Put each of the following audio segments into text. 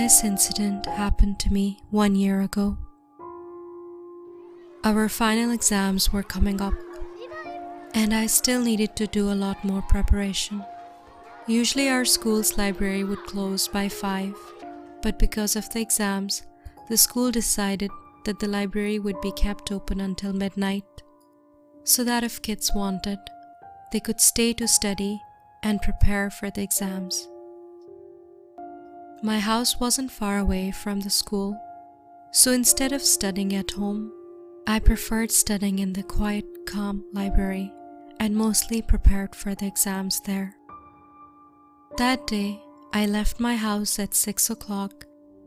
This incident happened to me one year ago. Our final exams were coming up, and I still needed to do a lot more preparation. Usually, our school's library would close by 5, but because of the exams, the school decided that the library would be kept open until midnight so that if kids wanted, they could stay to study and prepare for the exams. My house wasn't far away from the school, so instead of studying at home, I preferred studying in the quiet, calm library and mostly prepared for the exams there. That day, I left my house at 6 o'clock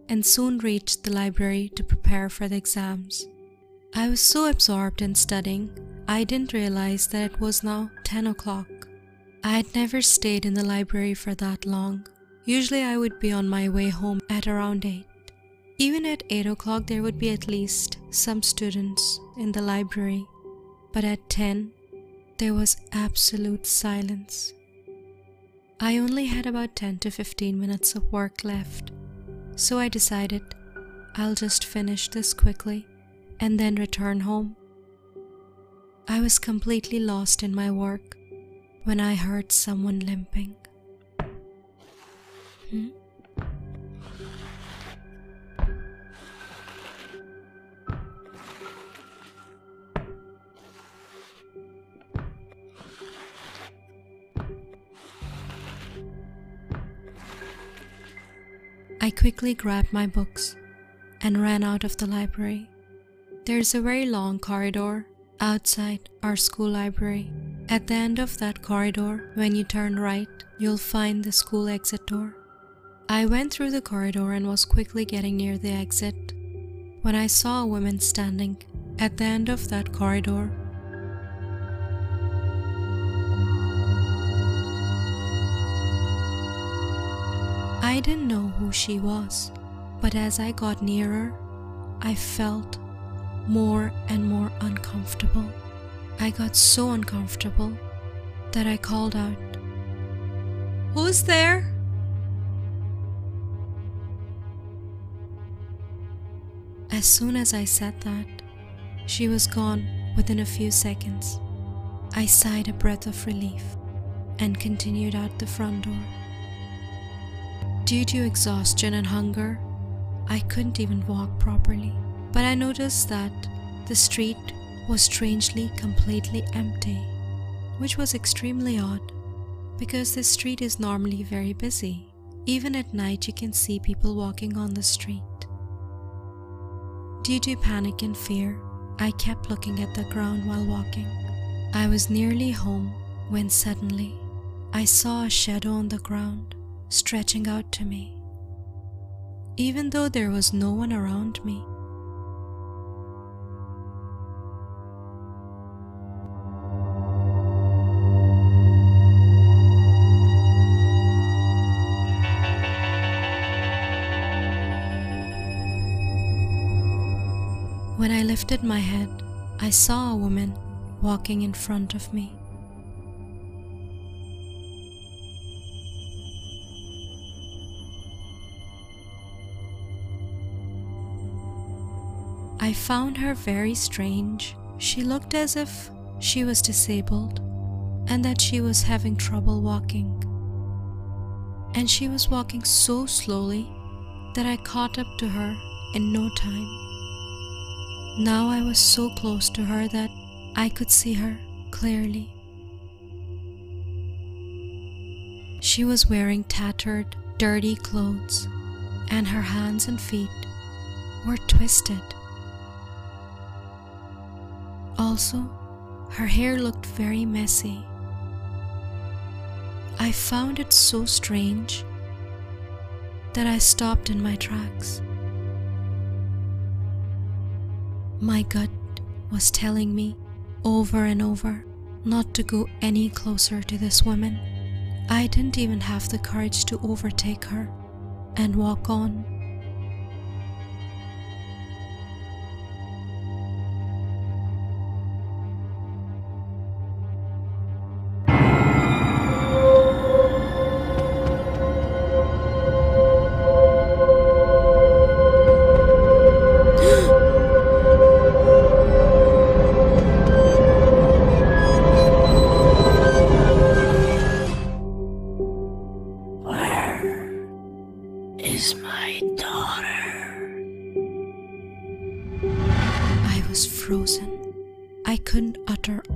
and soon reached the library to prepare for the exams. I was so absorbed in studying, I didn't realize that it was now 10 o'clock. I had never stayed in the library for that long. Usually, I would be on my way home at around 8. Even at 8 o'clock, there would be at least some students in the library, but at 10, there was absolute silence. I only had about 10 to 15 minutes of work left, so I decided I'll just finish this quickly and then return home. I was completely lost in my work when I heard someone limping. Hmm? I quickly grabbed my books and ran out of the library. There's a very long corridor outside our school library. At the end of that corridor, when you turn right, you'll find the school exit door. I went through the corridor and was quickly getting near the exit when I saw a woman standing at the end of that corridor. I didn't know who she was, but as I got nearer, I felt more and more uncomfortable. I got so uncomfortable that I called out, Who's there? As soon as I said that, she was gone within a few seconds. I sighed a breath of relief and continued out the front door. Due to exhaustion and hunger, I couldn't even walk properly but I noticed that the street was strangely completely empty, which was extremely odd because this street is normally very busy. Even at night, you can see people walking on the street. Due to panic and fear, I kept looking at the ground while walking. I was nearly home when suddenly I saw a shadow on the ground stretching out to me. Even though there was no one around me, When I lifted my head, I saw a woman walking in front of me. I found her very strange. She looked as if she was disabled and that she was having trouble walking. And she was walking so slowly that I caught up to her in no time. Now I was so close to her that I could see her clearly. She was wearing tattered, dirty clothes, and her hands and feet were twisted. Also, her hair looked very messy. I found it so strange that I stopped in my tracks. My gut was telling me over and over not to go any closer to this woman. I didn't even have the courage to overtake her and walk on.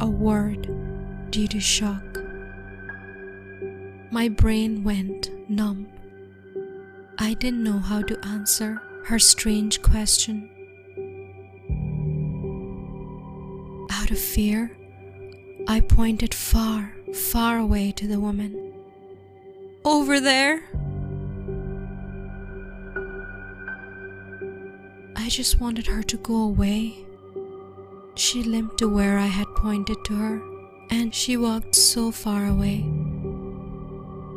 Word due to shock. My brain went numb. I didn't know how to answer her strange question. Out of fear, I pointed far, far away to the woman. Over there! I just wanted her to go away. She limped to where I had pointed to her, and she walked so far away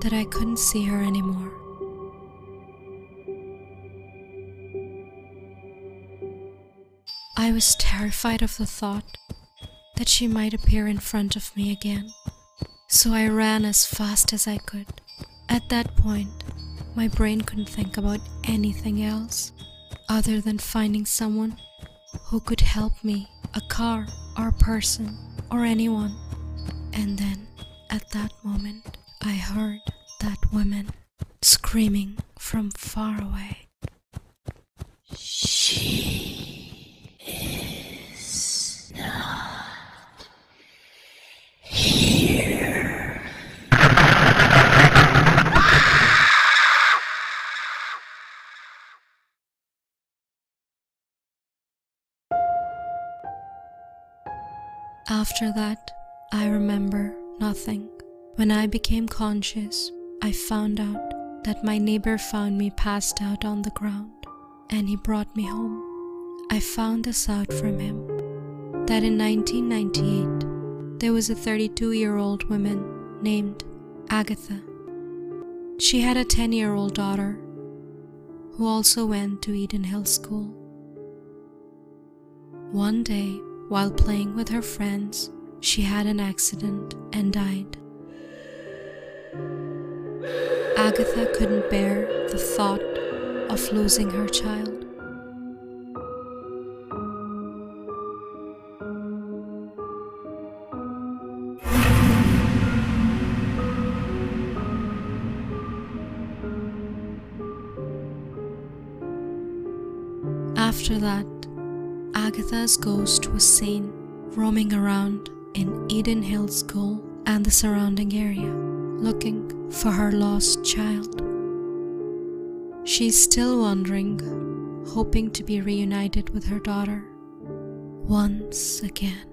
that I couldn't see her anymore. I was terrified of the thought that she might appear in front of me again, so I ran as fast as I could. At that point, my brain couldn't think about anything else other than finding someone who could help me a car or a person or anyone. And then, at that moment, I heard that woman screaming from far away. She After that, I remember nothing. When I became conscious, I found out that my neighbor found me passed out on the ground and he brought me home. I found this out from him that in 1998 there was a 32 year old woman named Agatha. She had a 10 year old daughter who also went to Eden Hill School. One day, while playing with her friends, she had an accident and died. Agatha couldn't bear the thought of losing her child. After that, Agatha's ghost was seen roaming around in Eden Hill School and the surrounding area, looking for her lost child. She's still wandering, hoping to be reunited with her daughter once again.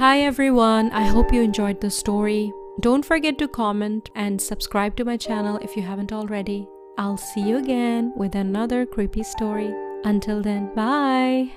Hi everyone, I hope you enjoyed the story. Don't forget to comment and subscribe to my channel if you haven't already. I'll see you again with another creepy story. Until then, bye!